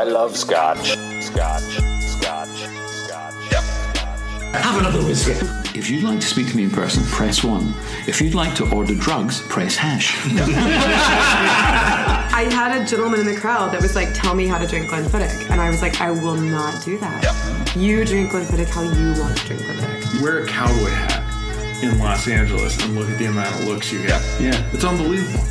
I love scotch. Scotch. Scotch. Scotch. Yep. Have another whiskey. If you'd like to speak to me in person, press one. If you'd like to order drugs, press hash. I had a gentleman in the crowd that was like, "Tell me how to drink Glenfiddich," and I was like, "I will not do that. You drink Glenfiddich how you want to drink Glenfiddich." Wear a cowboy hat in Los Angeles and look at the amount of looks you get. Yeah. It's unbelievable.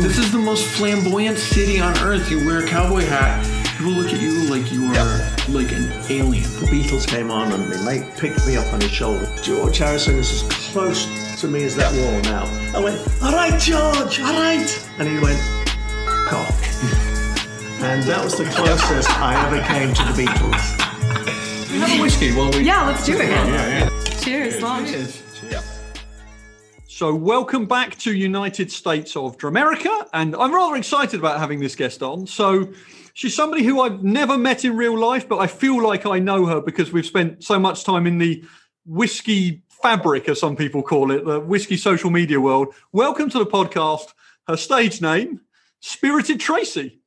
This is the most flamboyant city on earth. You wear a cowboy hat, people look at you like you are like an alien. The Beatles came on and my mate picked me up on his shoulder. George Harrison is as close to me as that wall now. I went, all right, George, all right. And he went, "F- off. and that was the closest I ever came to the Beatles. Have a whiskey while we. Yeah, let's do it. Yeah, yeah. Cheers, long. So, welcome back to United States of Dramerica, and I'm rather excited about having this guest on. So, she's somebody who I've never met in real life, but I feel like I know her because we've spent so much time in the whiskey fabric, as some people call it, the whiskey social media world. Welcome to the podcast. Her stage name, Spirited Tracy.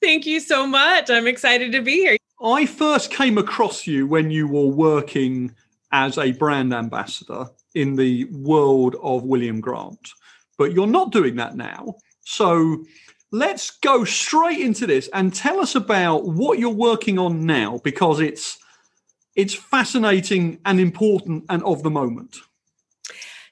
Thank you so much. I'm excited to be here. I first came across you when you were working as a brand ambassador in the world of William Grant, but you're not doing that now. So let's go straight into this and tell us about what you're working on now because it's it's fascinating and important and of the moment.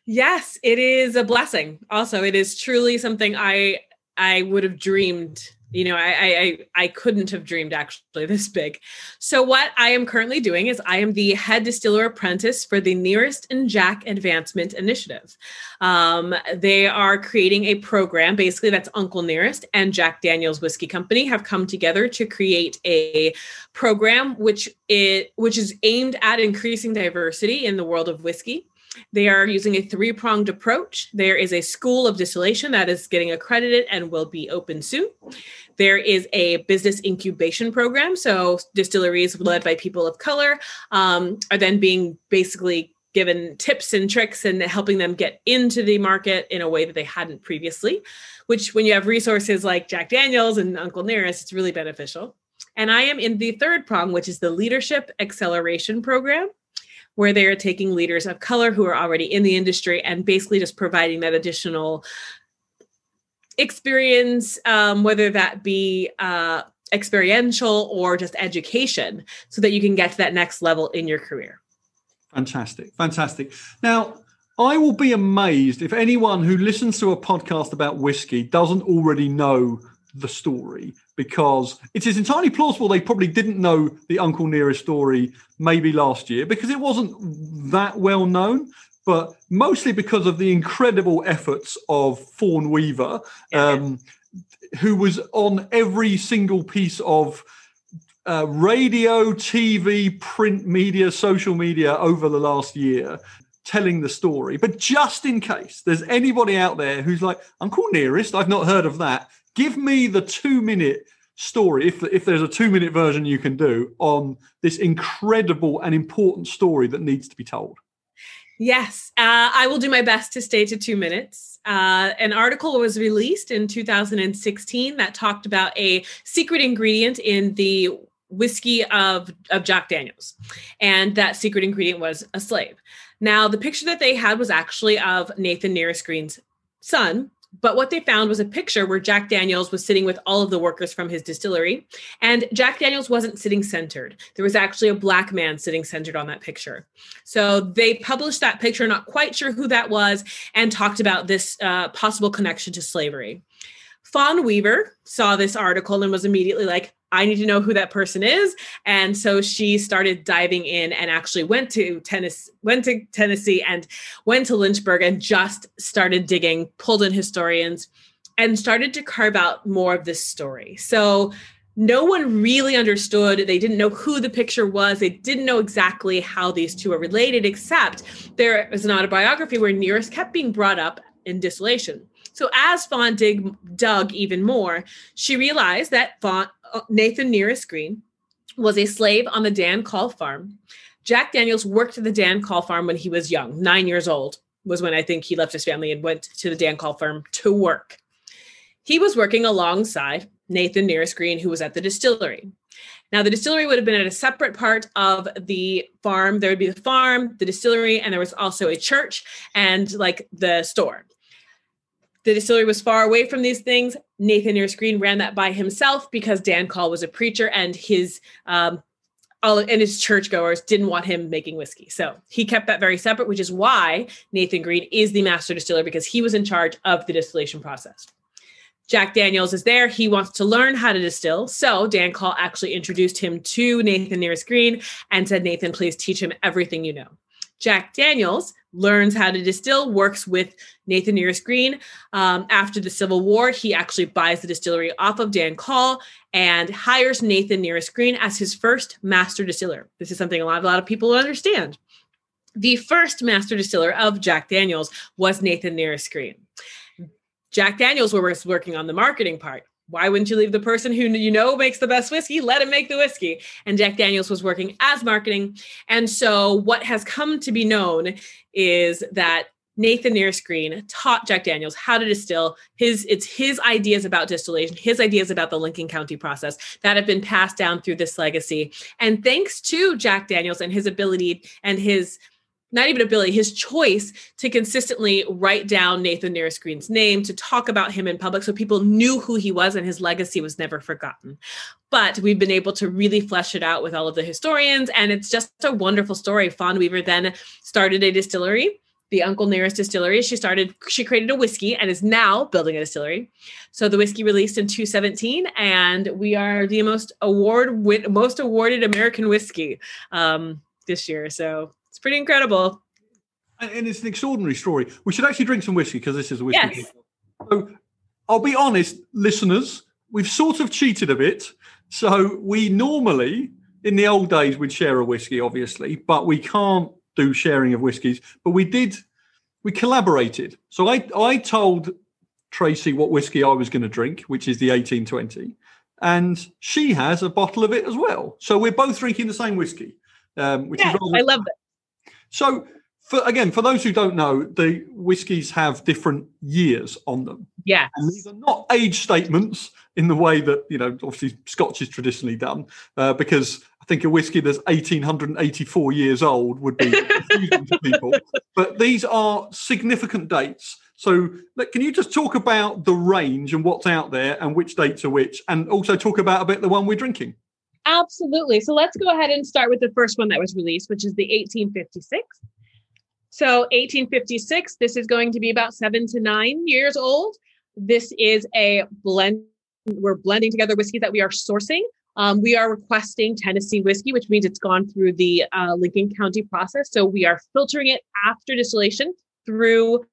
Yes, it is a blessing. Also, it is truly something I I would have dreamed. You know, I I I couldn't have dreamed actually this big. So what I am currently doing is I am the head distiller apprentice for the Nearest and Jack Advancement Initiative. Um, they are creating a program. Basically, that's Uncle Nearest and Jack Daniel's Whiskey Company have come together to create a program which it which is aimed at increasing diversity in the world of whiskey. They are using a three pronged approach. There is a school of distillation that is getting accredited and will be open soon. There is a business incubation program. So, distilleries led by people of color um, are then being basically given tips and tricks and helping them get into the market in a way that they hadn't previously, which, when you have resources like Jack Daniels and Uncle Nearest, it's really beneficial. And I am in the third prong, which is the leadership acceleration program where they are taking leaders of color who are already in the industry and basically just providing that additional experience, um, whether that be uh, experiential or just education, so that you can get to that next level in your career. Fantastic. Fantastic. Now, I will be amazed if anyone who listens to a podcast about whiskey doesn't already know the story because it is entirely plausible they probably didn't know the Uncle Nearest story maybe last year because it wasn't that well known, but mostly because of the incredible efforts of Fawn Weaver, um, who was on every single piece of uh, radio, TV, print media, social media over the last year telling the story. But just in case there's anybody out there who's like, Uncle Nearest, I've not heard of that, give me the two minute story, if, if there's a two minute version you can do, on this incredible and important story that needs to be told. Yes, uh, I will do my best to stay to two minutes. Uh, an article was released in 2016 that talked about a secret ingredient in the whiskey of, of Jack Daniels. And that secret ingredient was a slave. Now, the picture that they had was actually of Nathan Nearest Green's son, but what they found was a picture where Jack Daniels was sitting with all of the workers from his distillery. And Jack Daniels wasn't sitting centered. There was actually a black man sitting centered on that picture. So they published that picture, not quite sure who that was, and talked about this uh, possible connection to slavery. Fawn Weaver saw this article and was immediately like, I need to know who that person is. And so she started diving in and actually went to Tennessee, went to Tennessee and went to Lynchburg and just started digging, pulled in historians and started to carve out more of this story. So no one really understood. They didn't know who the picture was. They didn't know exactly how these two are related, except there is an autobiography where Nearest kept being brought up in distillation. So as Fawn dig, dug even more, she realized that Fawn, Nathan Nearest Green was a slave on the Dan Call farm. Jack Daniels worked at the Dan Call farm when he was young, nine years old was when I think he left his family and went to the Dan Call farm to work. he was working alongside Nathan Nearest Green, who was at the distillery. Now, the distillery would have been at a separate part of the farm. There would be the farm, the distillery, and there was also a church and like the store. The distillery was far away from these things. Nathan Nearest Green ran that by himself because Dan Call was a preacher and his um, all and his churchgoers didn't want him making whiskey. So he kept that very separate, which is why Nathan Green is the master distiller because he was in charge of the distillation process. Jack Daniels is there. He wants to learn how to distill. So Dan Call actually introduced him to Nathan Nearest Green and said, Nathan, please teach him everything you know. Jack Daniels learns how to distill, works with Nathan Nearest Green. Um, after the Civil War, he actually buys the distillery off of Dan Call and hires Nathan Nearest Green as his first master distiller. This is something a lot, a lot of people understand. The first master distiller of Jack Daniels was Nathan Nearest Green. Jack Daniels was working on the marketing part. Why wouldn't you leave the person who you know makes the best whiskey? Let him make the whiskey. And Jack Daniels was working as marketing. And so, what has come to be known is that Nathan Nearest Green taught Jack Daniels how to distill. His it's his ideas about distillation, his ideas about the Lincoln County process that have been passed down through this legacy. And thanks to Jack Daniels and his ability and his not even ability, his choice to consistently write down Nathan Nearest Green's name, to talk about him in public so people knew who he was and his legacy was never forgotten. But we've been able to really flesh it out with all of the historians, and it's just a wonderful story. Fawn Weaver then started a distillery. The Uncle Nearest Distillery. She started, she created a whiskey and is now building a distillery. So the whiskey released in 2017, and we are the most award, most awarded American whiskey um, this year. So pretty incredible. And, it's an extraordinary story. We should actually drink some whiskey because this is a whiskey. Yes. So I'll be honest, listeners, we've sort of cheated a bit. So we normally, in the old days, we'd share a whiskey, obviously, but we can't do sharing of whiskies. But we did, we collaborated. So I, I told Tracy what whiskey I was going to drink, which is the 1820. And she has a bottle of it as well. So we're both drinking the same whiskey. Um, which yes, is rather, I love that. So, for, again, for those who don't know, the whiskies have different years on them. Yeah. And these are not age statements in the way that, you know, obviously Scotch is traditionally done, uh, because I think a whiskey that's 1884 years old would be confusing to people. But these are significant dates. So, can you just talk about the range and what's out there and which dates are which, and also talk about a bit the one we're drinking? Absolutely. So let's go ahead and start with the first one that was released, which is the 1856. So 1856, this is going to be about seven to nine years old. This is a blend. We're blending together whiskeys that we are sourcing. Um, we are requesting Tennessee whiskey, which means it's gone through the uh, Lincoln County process. So we are filtering it after distillation through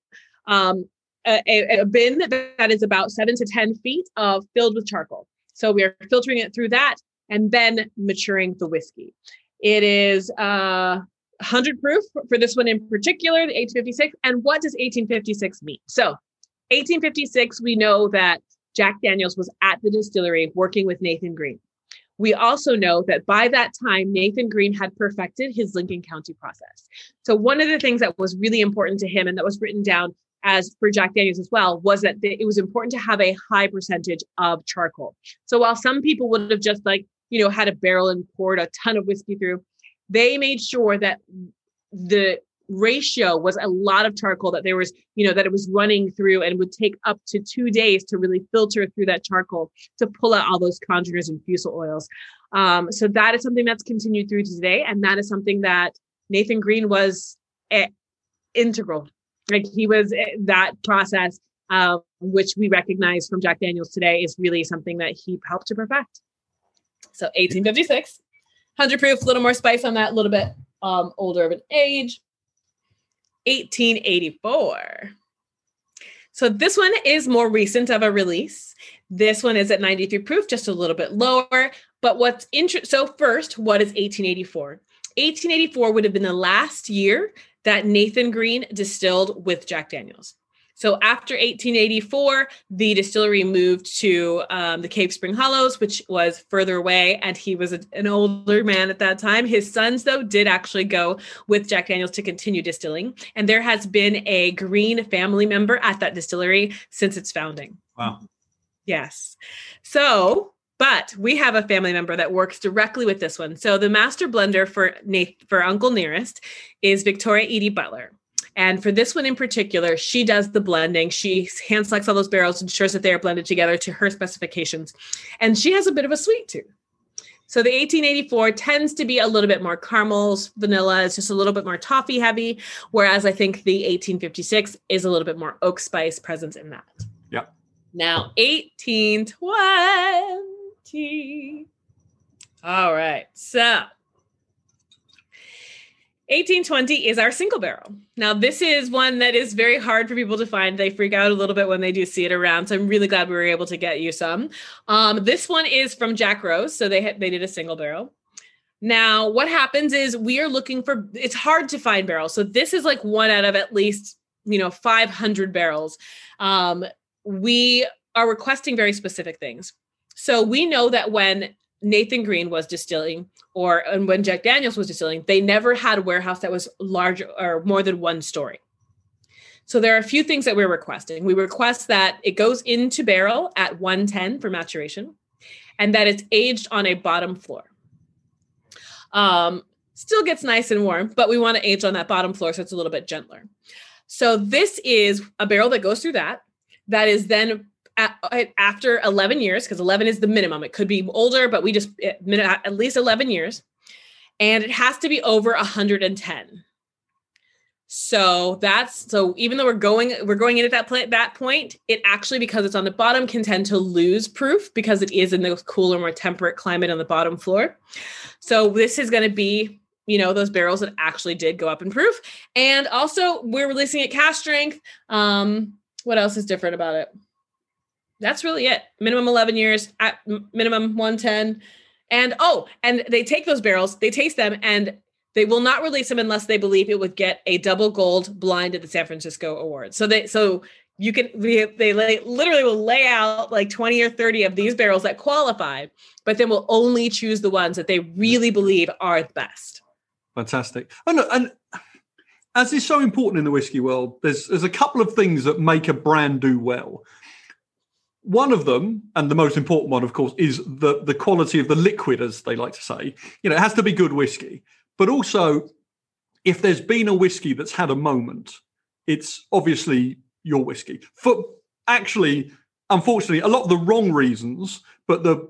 um, a, a, a bin that is about seven to 10 feet of filled with charcoal. So we are filtering it through that and then maturing the whiskey. It is uh, 100 proof for this one in particular, the 1856. And what does 1856 mean? So, 1856, we know that Jack Daniels was at the distillery working with Nathan Green. We also know that by that time, Nathan Green had perfected his Lincoln County process. So, one of the things that was really important to him and that was written down as for Jack Daniels as well, was that it was important to have a high percentage of charcoal. So, while some people would have just like you know, had a barrel and poured a ton of whiskey through. They made sure that the ratio was a lot of charcoal that there was, you know, that it was running through and would take up to two days to really filter through that charcoal to pull out all those congeners and fusel oils. Um, so that is something that's continued through today. And that is something that Nathan Green was eh, integral. Like he was eh, that process, um, which we recognize from Jack Daniels today is really something that he helped to perfect. So 1856, 100 proof, a little more spice on that, a little bit um, older of an age. 1884. So this one is more recent of a release. This one is at 93 proof, just a little bit lower. But what's interesting, so first, what is 1884? 1884 would have been the last year that Nathan Green distilled with Jack Daniels. So after 1884, the distillery moved to um, the Cave Spring Hollows, which was further away, and he was a, an older man at that time. His sons, though, did actually go with Jack Daniels to continue distilling, and there has been a Green family member at that distillery since its founding. Wow. Yes. So, but we have a family member that works directly with this one. So the master blender for Nath- for Uncle Nearest is Victoria Eady Butler. And for this one in particular, she does the blending. She hand selects all those barrels, ensures that they are blended together to her specifications. And she has a bit of a sweet tooth. So the 1884 tends to be a little bit more caramels, vanilla. It's just a little bit more toffee heavy. Whereas I think the 1856 is a little bit more oak spice presence in that. Yeah. Now 1820. All right. So 1820 is our single barrel. Now, this is one that is very hard for people to find. They freak out a little bit when they do see it around. So I'm really glad we were able to get you some. Um, this one is from Jack Rose. So they they did a single barrel. Now, what happens is we are looking for it's hard to find barrels. So this is like one out of at least, you know, 500 barrels. Um, we are requesting very specific things. So we know that when Nathan Green was distilling, or and when Jack Daniels was distilling, they never had a warehouse that was large or more than one story. So there are a few things that we're requesting. We request that it goes into barrel at 110 for maturation, and that it's aged on a bottom floor. Um, still gets nice and warm, but we want to age on that bottom floor so it's a little bit gentler. So this is a barrel that goes through that. That is then after 11 years, because 11 is the minimum. It could be older, but we just at least 11 years, and it has to be over 110. So that's so even though we're going we're going in at that point that point, it actually because it's on the bottom can tend to lose proof because it is in the cooler, more temperate climate on the bottom floor. So this is going to be you know those barrels that actually did go up in proof, and also we're releasing at cast strength. Um, what else is different about it? That's really it. Minimum 11 years, at minimum 110. And oh, and they take those barrels, they taste them, and they will not release them unless they believe it would get a double gold blind at the San Francisco Awards. So they so you can we, they lay, literally will lay out like 20 or 30 of these barrels that qualify, but then we'll only choose the ones that they really believe are the best. Fantastic. Oh, and, and as is so important in the whiskey world, there's there's a couple of things that make a brand do well. One of them, and the most important one, of course, is the the quality of the liquid, as they like to say. You know, it has to be good whiskey, but also if there's been a whiskey that's had a moment, it's obviously your whiskey. For actually, unfortunately, a lot of the wrong reasons, but the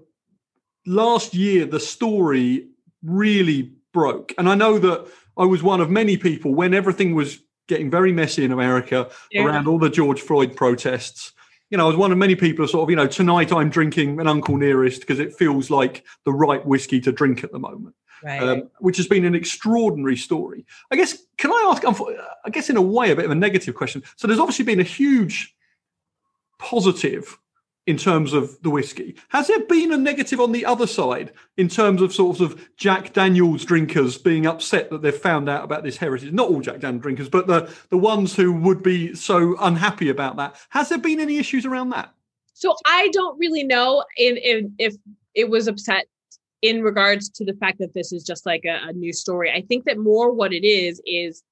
last year the story really broke. And I know that I was one of many people when everything was getting very messy in America yeah. around all the George Floyd protests you know, I was one of many people sort of, you know, tonight I'm drinking an Uncle Nearest because it feels like the right whiskey to drink at the moment. Right. Um, which has been an extraordinary story. I guess, can I ask, I guess in a way, a bit of a negative question. So there's obviously been a huge positive in terms of the whiskey. Has there been a negative on the other side in terms of sort of Jack Daniels drinkers being upset that they've found out about this heritage? Not all Jack Daniels drinkers, but the the ones who would be so unhappy about that. Has there been any issues around that? So I don't really know in, in if it was upset in regards to the fact that this is just like a, a new story. I think that more what it is is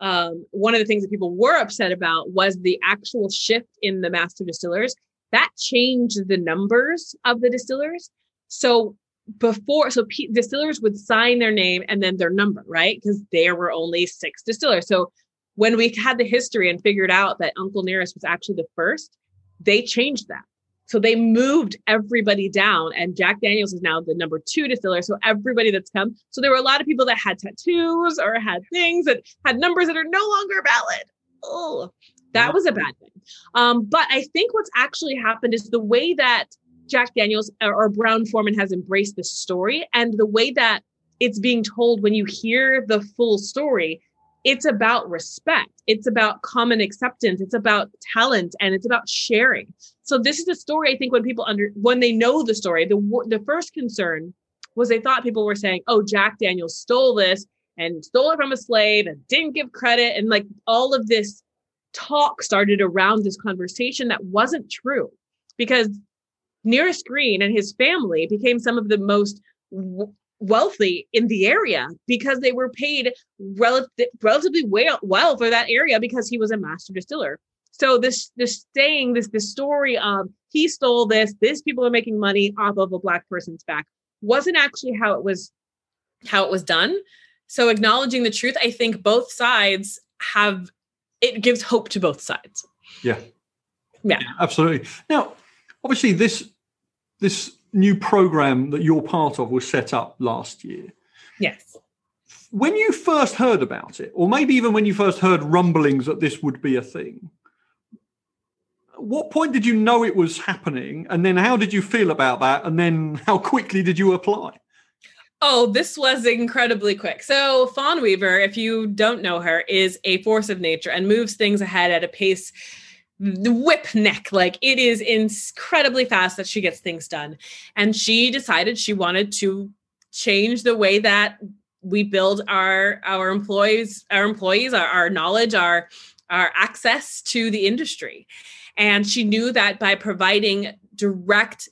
um, one of the things that people were upset about was the actual shift in the master distillers that changed the numbers of the distillers. So before, so P- distillers would sign their name and then their number, right? Because there were only six distillers. So when we had the history and figured out that Uncle Nearest was actually the first, they changed that. So they moved everybody down, and Jack Daniels is now the number two distiller. So everybody that's come. So there were a lot of people that had tattoos or had things that had numbers that are no longer valid. Oh, that was a bad thing. Um, but I think what's actually happened is the way that Jack Daniels or Brown Forman has embraced the story and the way that it's being told when you hear the full story, it's about respect. It's about common acceptance. It's about talent and it's about sharing. So this is a story I think when people under when they know the story, the the first concern was they thought people were saying, "Oh, Jack Daniels stole this and stole it from a slave and didn't give credit and like all of this talk started around this conversation that wasn't true because Nearest Green and his family became some of the most w- wealthy in the area because they were paid rel- relatively well, well for that area because he was a master distiller. So this this saying this this story of he stole this, this people are making money off of a black person's back wasn't actually how it was how it was done. So acknowledging the truth, I think both sides have it gives hope to both sides. Yeah. Yeah. Absolutely. Now, obviously, this this new program that you're part of was set up last year. Yes. When you first heard about it, or maybe even when you first heard rumblings that this would be a thing, what point did you know it was happening? And then how did you feel about that? And then how quickly did you apply? Oh, this was incredibly quick. So, Fawn Weaver, if you don't know her, is a force of nature and moves things ahead at a pace whip neck like it is incredibly fast that she gets things done and she decided she wanted to change the way that we build our our employees our employees our, our knowledge our our access to the industry and she knew that by providing direct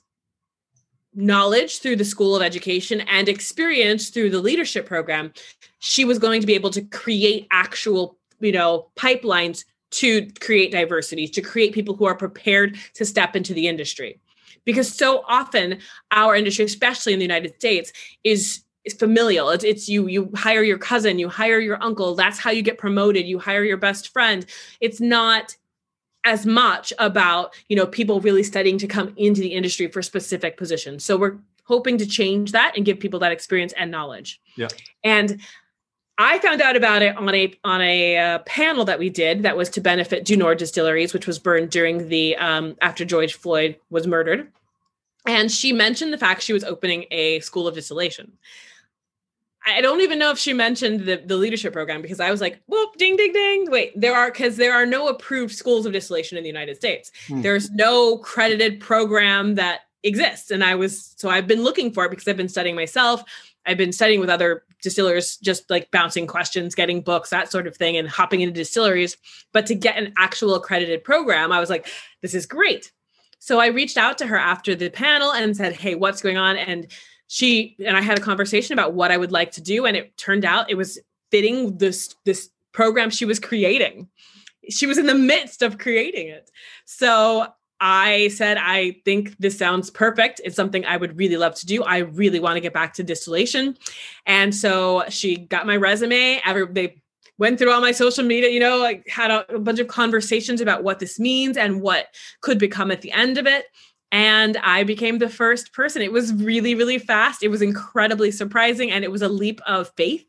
knowledge through the School of Education and experience through the leadership program, she was going to be able to create actual, you know, pipelines to create diversity, to create people who are prepared to step into the industry. Because so often our industry, especially in the United States, is is familial. It's, it's you you hire your cousin, you hire your uncle, that's how you get promoted, you hire your best friend. It's not as much about you know people really studying to come into the industry for specific positions. So we're hoping to change that and give people that experience and knowledge. Yeah. and i found out about it on a on a uh, panel that we did that was to benefit du Nord distilleries which was burned during the um, after george floyd was murdered. And she mentioned the fact she was opening a school of distillation I don't even know if she mentioned the, the leadership program because I was like, whoop, ding, ding, ding. Wait, there are because there are no approved schools of distillation in the United States. Hmm. There's no credited program that exists. And I was so I've been looking for it because I've been studying myself. I've been studying with other distillers, just like bouncing questions, getting books, that sort of thing, and hopping into distilleries. But to get an actual accredited program, I was like, this is great. So I reached out to her after the panel and said, hey, what's going on? And she and I had a conversation about what I would like to do, and it turned out it was fitting this this program she was creating. She was in the midst of creating it. So I said, I think this sounds perfect. It's something I would really love to do. I really want to get back to distillation. And so she got my resume. Every, they went through all my social media, you know, like had a, a bunch of conversations about what this means and what could become at the end of it and I became the first person. It was really, really fast. It was incredibly surprising and it was a leap of faith.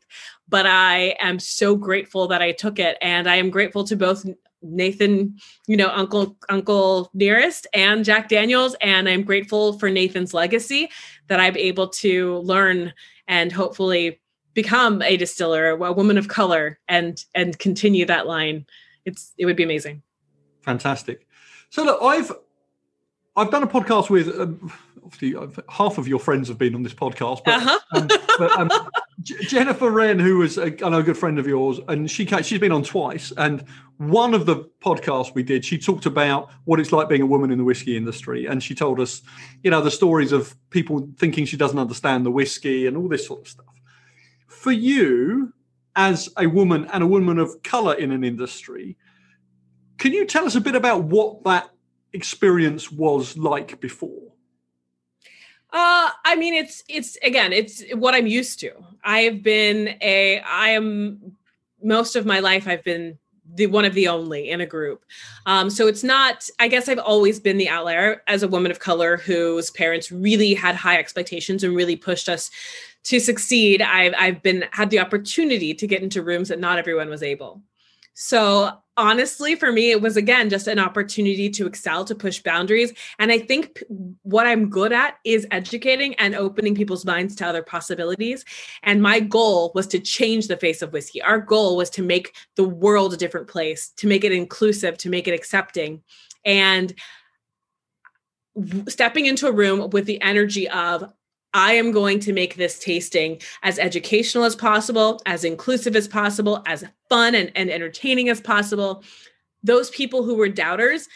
But I am so grateful that I took it. And I am grateful to both Nathan, you know, Uncle Uncle Nearest and Jack Daniels. And I'm grateful for Nathan's legacy that I'm able to learn and hopefully become a distiller, a woman of color, and and continue that line. It's it would be amazing. Fantastic. So look, I've I've done a podcast with um, obviously uh, half of your friends have been on this podcast, but, Uh-huh. um, but um, Jennifer Wren, who was a, I know a good friend of yours, and she she's been on twice. And one of the podcasts we did, she talked about what it's like being a woman in the whiskey industry, and she told us, you know, the stories of people thinking she doesn't understand the whiskey and all this sort of stuff. For you, as a woman and a woman of color in an industry, can you tell us a bit about what that experience was like before? Uh, I mean, it's it's again, it's what I'm used to. I've been a, I am most of my life. I've been the one of the only in a group. Um, so it's not. I guess I've always been the outlier as a woman of color whose parents really had high expectations and really pushed us to succeed. I've I've been had the opportunity to get into rooms that not everyone was able. So honestly, for me, it was again just an opportunity to excel, to push boundaries. And I think p- what I'm good at is educating and opening people's minds to other possibilities. And my goal was to change the face of whiskey. Our goal was to make the world a different place, to make it inclusive, to make it accepting. And stepping into a room with the energy of, I am going to make this tasting as educational as possible, as inclusive as possible, as fun and, and entertaining as possible. Those people who were doubters,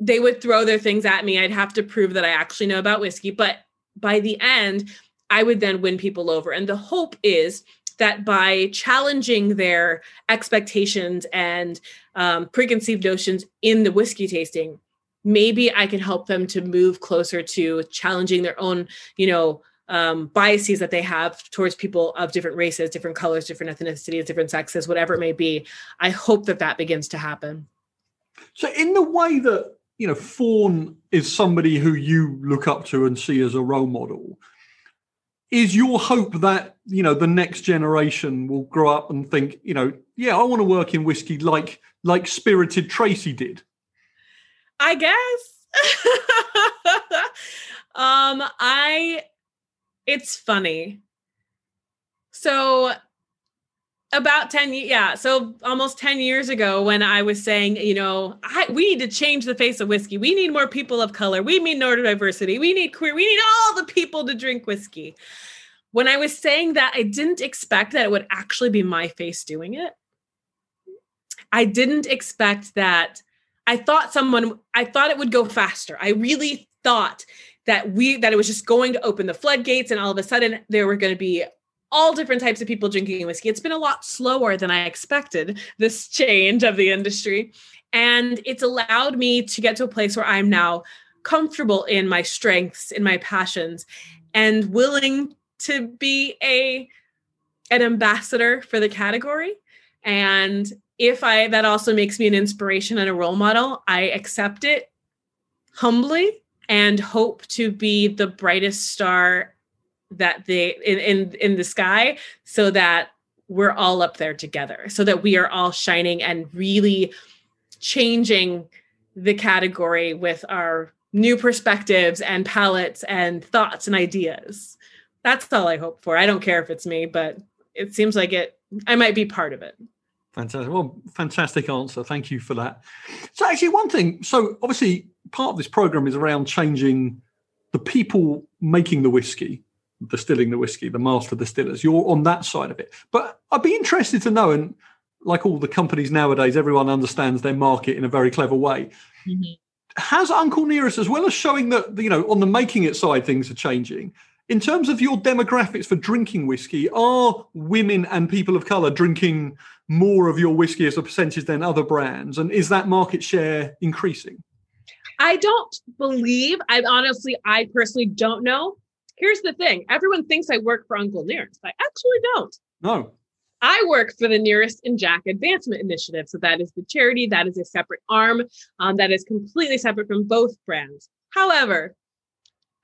they would throw their things at me. I'd have to prove that I actually know about whiskey. But by the end, I would then win people over. And the hope is that by challenging their expectations and um, preconceived notions in the whiskey tasting, maybe I can help them to move closer to challenging their own, you know, um, biases that they have towards people of different races, different colors, different ethnicities, different sexes, whatever it may be. I hope that that begins to happen. So, in the way that you know, Fawn is somebody who you look up to and see as a role model. Is your hope that you know the next generation will grow up and think, you know, yeah, I want to work in whiskey like like Spirited Tracy did? I guess. um, I. It's funny. So about 10 yeah so almost 10 years ago when i was saying you know I, we need to change the face of whiskey we need more people of color we need more diversity we need queer we need all the people to drink whiskey when i was saying that i didn't expect that it would actually be my face doing it i didn't expect that i thought someone i thought it would go faster i really thought that we that it was just going to open the floodgates and all of a sudden there were going to be all different types of people drinking whiskey. It's been a lot slower than I expected, this change of the industry. And it's allowed me to get to a place where I'm now comfortable in my strengths, in my passions, and willing to be a an ambassador for the category. And if I that also makes me an inspiration and a role model, I accept it humbly and hope to be the brightest star that they in, in in the sky so that we're all up there together so that we are all shining and really changing the category with our new perspectives and palettes and thoughts and ideas. That's all i hope for. I don't care if it's me but it seems like it i might be part of it Fantastic. Well, fantastic answer. Thank you for that. So, actually, one thing. So, obviously, part of this program is around changing the people making the whiskey distilling the whiskey, the master distillers. You're on that side of it. But I'd be interested to know, and like all the companies nowadays, everyone understands their market in a very clever way. Mm-hmm. Has Uncle Nearest, as well as showing that you know on the making it side things are changing, in terms of your demographics for drinking whiskey, are women and people of color drinking more of your whiskey as a percentage than other brands, and is that market share increasing? I don't believe. I honestly, I personally don't know here's the thing everyone thinks I work for Uncle Nearest. I actually don't. No. I work for the Nearest and Jack Advancement Initiative. So that is the charity, that is a separate arm um, that is completely separate from both brands. However,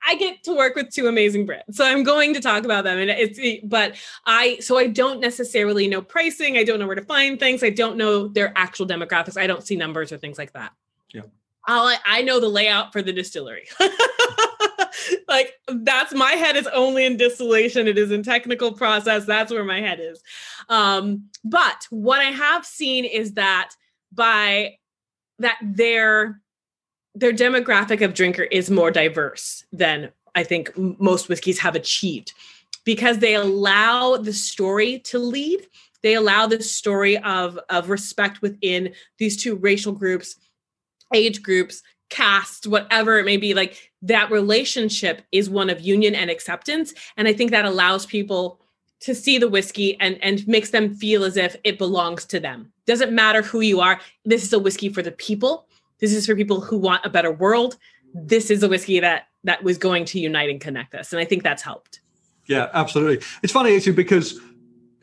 I get to work with two amazing brands. So I'm going to talk about them and it's but I so I don't necessarily know pricing, I don't know where to find things, I don't know their actual demographics. I don't see numbers or things like that. Yeah. All I, I know the layout for the distillery. like that's my head is only in distillation it is in technical process that's where my head is um but what i have seen is that by that their their demographic of drinker is more diverse than i think most whiskeys have achieved. Because they allow the story to lead they allow the story of of respect within these two racial groups age groups cast whatever it may be like that relationship is one of union and acceptance. And i think that allows people to see the whiskey and and makes them feel as if it belongs to them. Doesn't matter who you are this is a whiskey for the people this is for people who want a better world. This is a whiskey that that was going to unite and connect us and i think that's helped. Yeah absolutely. It's funny actually because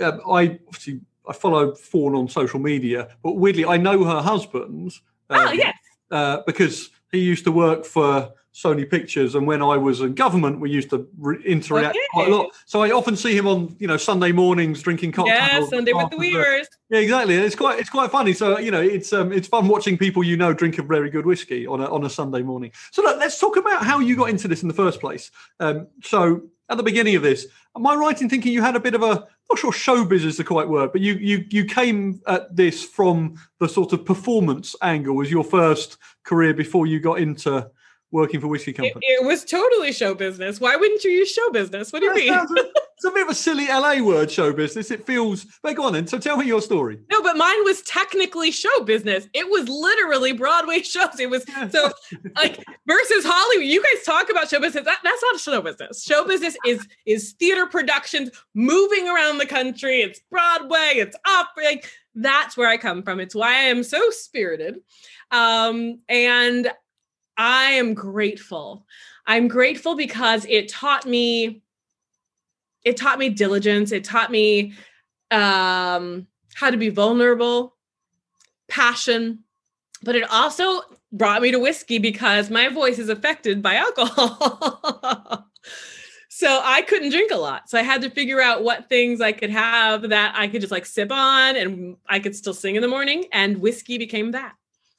um, i obviously i follow fawn on social media but weirdly i know her husband um, oh yes. uh, because he used to work for Sony Pictures, and when I was in government, we used to re- interact okay. quite a lot. So I often see him on, you know, Sunday mornings drinking cocktails. Yeah, Sunday with the Weavers. Yeah, exactly. It's quite it's quite funny. So you know, it's um it's fun watching people you know drink a very good whiskey on a on a Sunday morning. So look, let's talk about how you got into this in the first place. Um, so at the beginning of this, am I right in thinking you had a bit of a not sure showbiz is the quite word, but you you you came at this from the sort of performance angle was your first career before you got into working for whiskey It, company? it was totally show business. Why wouldn't you use show business? What do you That mean? a- it's a bit of a silly LA word, show business. It feels. But go on then. So tell me your story. No, but mine was technically show business. It was literally Broadway shows. It was so like versus Hollywood. You guys talk about show business. That, that's not show business. Show business is is theater productions moving around the country. It's Broadway. It's opera. Like that's where I come from. It's why I am so spirited, um, and I am grateful. I'm grateful because it taught me. It taught me diligence. It taught me um, how to be vulnerable, passion, but it also brought me to whiskey because my voice is affected by alcohol. so I couldn't drink a lot. So I had to figure out what things I could have that I could just like sip on and I could still sing in the morning. And whiskey became that.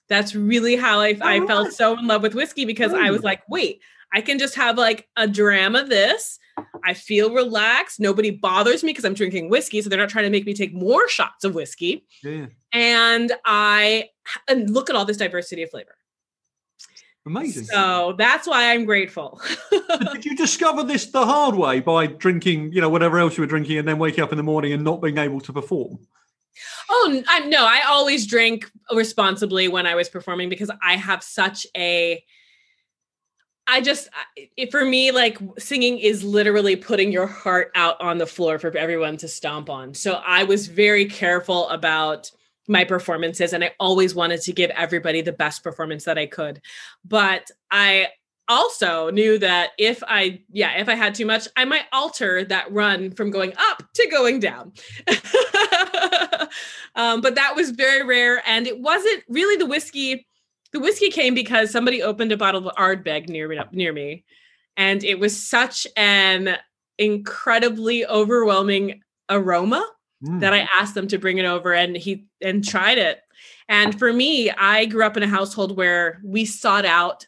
That's really how I, I Oh, felt so in love with whiskey because I was like, wait, I can just have like a dram of this. I feel relaxed. Nobody bothers me because I'm drinking whiskey. So they're not trying to make me take more shots of whiskey. Yeah, And I and look at all this diversity of flavor. amazing. So that's why I'm grateful. Did you discover this the hard way by drinking, you know, whatever else you were drinking, and then waking up in the morning and not being able to perform? Oh, I no, I always drank responsibly when I was performing because I have such a I just it, for me like singing is literally putting your heart out on the floor for everyone to stomp on. So I was very careful about my performances and I always wanted to give everybody the best performance that I could. But I also knew that if I yeah, if I had too much, I might alter that run from going up to going down. um, but that was very rare and it wasn't really the whiskey the whiskey came because somebody opened a bottle of Ardbeg near me near me, and it was such an incredibly overwhelming aroma Mm. that I asked them to bring it over, and he and tried it. And for me, I grew up in a household where we sought out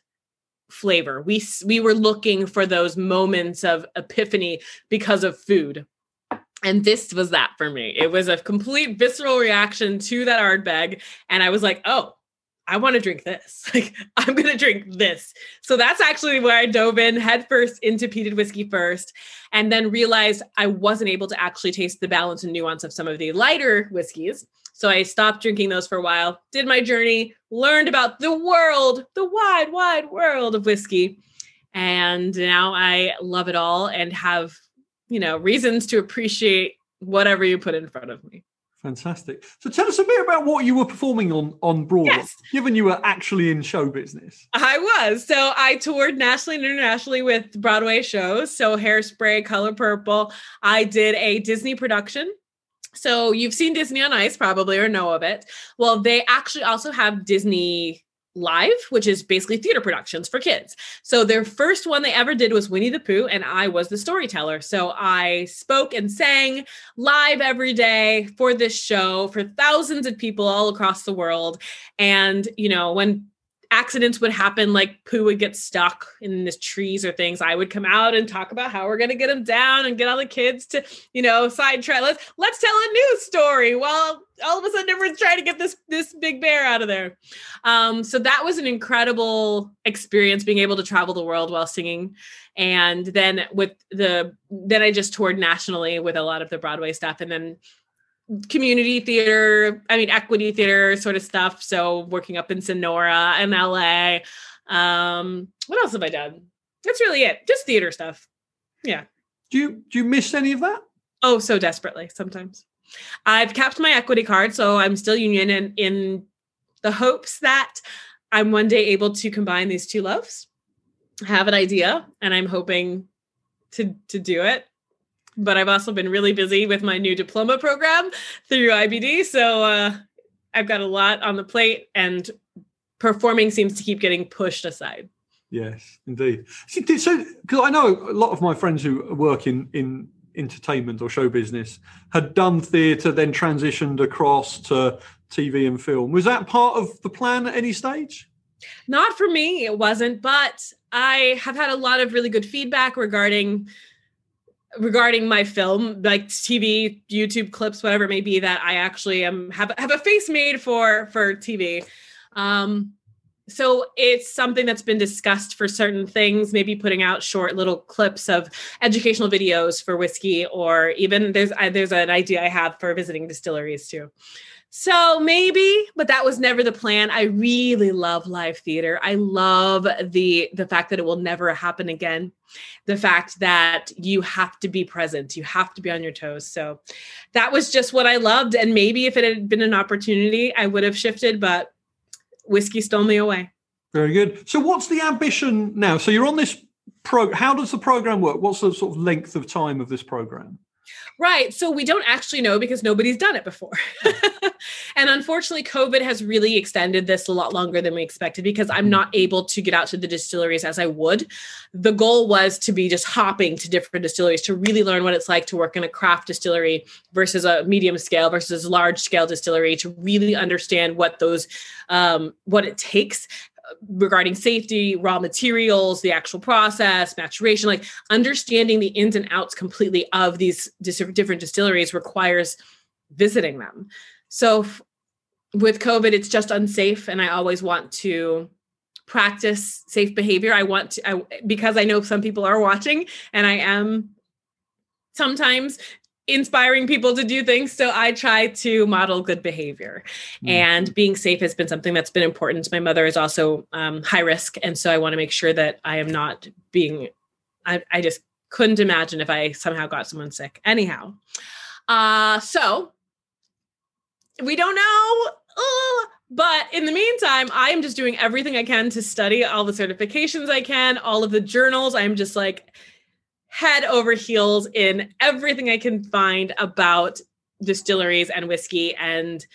flavor. We we were looking for those moments of epiphany because of food. And this was that for me. It was a complete visceral reaction to that Ardbeg. And I was like, oh, I want to drink this. Like, I'm going to drink this. So that's actually where I dove in headfirst into peated whiskey first, and then realized I wasn't able to actually taste the balance and nuance of some of the lighter whiskeys. So I stopped drinking those for a while, did my journey, learned about the world, the wide, wide world of whiskey. And now I love it all and have, you know, reasons to appreciate whatever you put in front of me. Fantastic. So tell us a bit about what you were performing on on Broadway, Yes. given you were actually in show business. I was. So I toured nationally and internationally with Broadway shows. So Hairspray, Color Purple. I did a Disney production. So you've seen Disney on Ice probably or know of it. Well, they actually also have Disney Live, which is basically theater productions for kids. So their first one they ever did was Winnie the Pooh, and I was the storyteller. So I spoke and sang live every day for this show for thousands of people all across the world. And, you know, when accidents would happen, like Pooh would get stuck in the trees or things, I would come out and talk about how we're going to get him down and get all the kids to, you know, sidetrack. Let's let's tell a new story while all of a sudden everyone's trying to get this this big bear out of there. Um, so that was an incredible experience being able to travel the world while singing. And then with the then I just toured nationally with a lot of the Broadway stuff, and then community theater, I mean equity theater sort of stuff. So working up in Sonora and LA. Um, what else have I done? That's really it. Just theater stuff. Yeah. Do you do you miss any of that? Oh, so desperately sometimes. I've kept my equity card, so I'm still union and in the hopes that I'm one day able to combine these two loves. I have an idea and I'm hoping to to do it. But I've also been really busy with my new diploma program through IBD, so uh, I've got a lot on the plate, and performing seems to keep getting pushed aside. Yes, indeed. So, because I know a lot of my friends who work in in entertainment or show business had done theatre, then transitioned across to TV and film. Was that part of the plan at any stage? Not for me, it wasn't, but I have had a lot of really good feedback regarding regarding my film, like TV, YouTube clips, whatever it may be, that I actually am have have a face made for for TV. Um so it's something that's been discussed for certain things maybe putting out short little clips of educational videos for whiskey or even there's I, there's an idea i have for visiting distilleries too. So maybe but that was never the plan. I really love live theater. I love the the fact that it will never happen again. The fact that you have to be present you have to be on your toes. So that was just what i loved. And maybe if it had been an opportunity i would have shifted but whiskey stole me away. Very good. So, what's the ambition now? So, you're on this pro. How does the program work? What's the sort of length of time of this program? Right. So we don't actually know because nobody's done it before. and unfortunately, COVID has really extended this a lot longer than we expected because I'm not able to get out to the distilleries as I would. The goal was to be just hopping to different distilleries to really learn what it's like to work in a craft distillery versus a medium scale versus large scale distillery to really understand what those um, what it takes regarding safety, raw materials, the actual process, maturation, like understanding the ins and outs completely of these different distilleries requires visiting them. So with COVID, it's just unsafe. And I always want to practice safe behavior. I want to, I, because I know some people are watching and I am sometimes inspiring people to do things. So I try to model good behavior. Mm-hmm. And being safe has been something that's been important. My mother is also um, high risk. And so I want to make sure that I am not being, I, I just couldn't imagine if I somehow got someone sick. Anyhow, uh, so we don't know. Uh, but in the meantime, I am just doing everything I can to study all the certifications I can, all of the journals. I'm just like, head over heels in everything I can find about distilleries and whiskey. And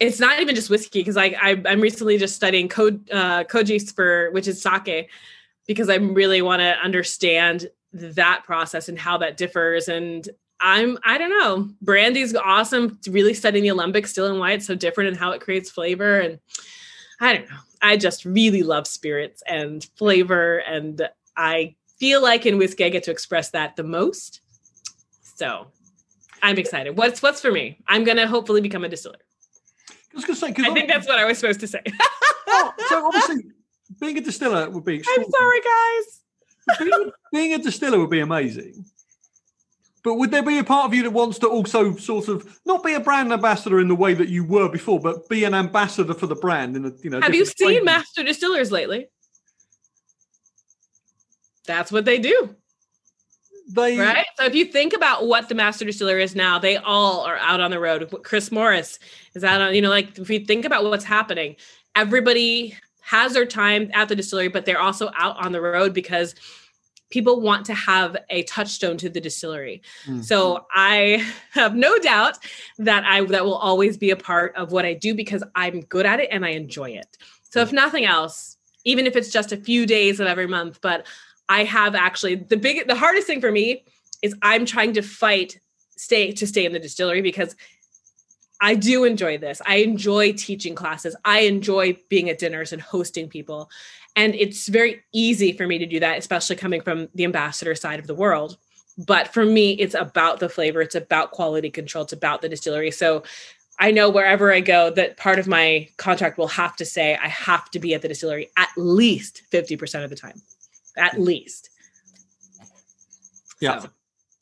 it's not even just whiskey because I, I am recently just studying code uh, kojis for which is sake because I really want to understand that process and how that differs. And I'm I don't know. Brandy's awesome. Really studying the alembic still and why it's so different and how it creates flavor. And I don't know. I just really love spirits and flavor, and I feel like in whiskey I get to express that the most. So I'm excited. What's what's for me? I'm gonna hopefully become a distiller. I was gonna say, I think that's what I was supposed to say. oh, so obviously, being a distiller would be. I'm sorry, guys. being, being a distiller would be amazing. But would there be a part of you that wants to also sort of not be a brand ambassador in the way that you were before, but be an ambassador for the brand? In a, you know, have you seen master distillers lately? That's what they do. They, right. So if you think about what the master distiller is now, they all are out on the road. Chris Morris is out on, you know, like if you think about what's happening, everybody has their time at the distillery, but they're also out on the road because people want to have a touchstone to the distillery. Mm. So I have no doubt that I that will always be a part of what I do because I'm good at it and I enjoy it. So if nothing else, even if it's just a few days of every month, but I have actually the big the hardest thing for me is I'm trying to fight stay to stay in the distillery because I do enjoy this. I enjoy teaching classes. I enjoy being at dinners and hosting people. And it's very easy for me to do that, especially coming from the ambassador side of the world. But for me, it's about the flavor, it's about quality control, it's about the distillery. So I know wherever I go that part of my contract will have to say I have to be at the distillery at least 50% of the time at least. Yeah. So,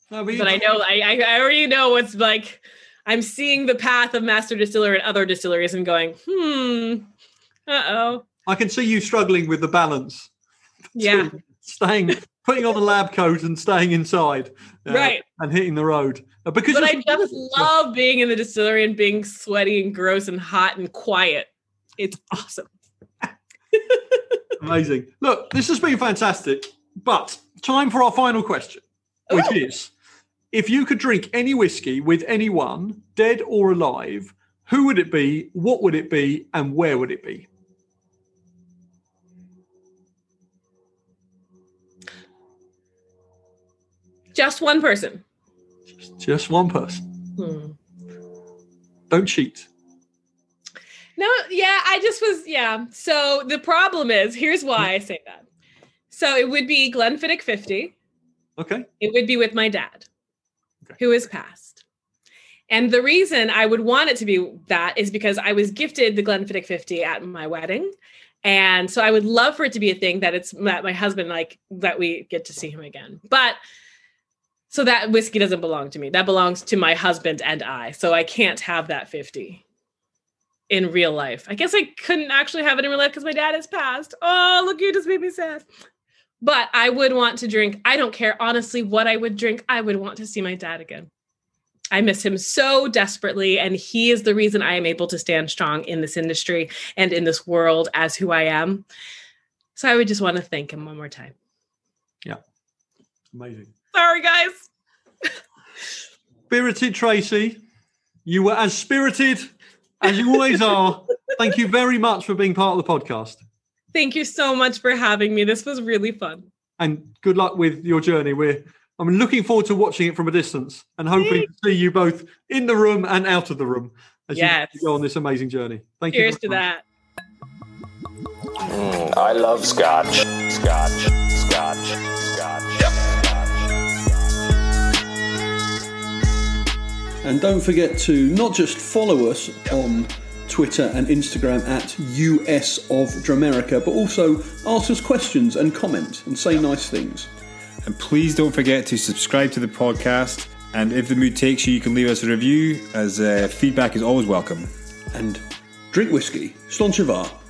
no, but, but I know I I already know what's like. I'm seeing the path of master distiller and other distilleries and going, hmm, uh oh. I can see you struggling with the balance. Yeah. Staying, putting on a lab coat and staying inside. Uh, right. And hitting the road. Uh, because but I just love being in the distillery and being sweaty and gross and hot and quiet. It's awesome. Amazing. Look, this has been fantastic, but time for our final question, which Ooh. is if you could drink any whiskey with anyone, dead or alive, who would it be, what would it be, and where would it be? Just one person. Just, one person. Hmm. Don't cheat. No, yeah, I just was, yeah. So the problem is, here's why I say that. So it would be Glenfiddich 50. Okay. It would be with my dad, okay. who is passed. And the reason I would want it to be that is because I was gifted the Glenfiddich 50 at my wedding. And so I would love for it to be a thing that it's that my husband like that we get to see him again. But so that whiskey doesn't belong to me. That belongs to my husband and I. So I can't have that 50 in real life. I guess I couldn't actually have it in real life because my dad has passed. Oh, look, you just made me sad. But I would want to drink. I don't care honestly what I would drink. I would want to see my dad again. I miss him so desperately. And he is the reason I am able to stand strong in this industry and in this world as who I am. So I would just want to thank him one more time. Yeah. Amazing. Sorry, guys. Spirited Tracy, you were as spirited as you always are. Thank you very much for being part of the podcast. Thank you so much for having me. This was really fun. And good luck with your journey. We're I'm looking forward to watching it from a distance and hoping to see you both in the room and out of the room as Yes. you go on this amazing journey. Thank you. Cheers to much. that. Mm, I love scotch. Scotch. Scotch. Scotch. And don't forget to not just follow us on Twitter and Instagram at US of Dramerica, but also ask us questions and comment and say nice things. And please don't forget to subscribe to the podcast. And if the mood takes you, you can leave us a review, as uh, feedback is always welcome. And drink whiskey. Slàinte mhath.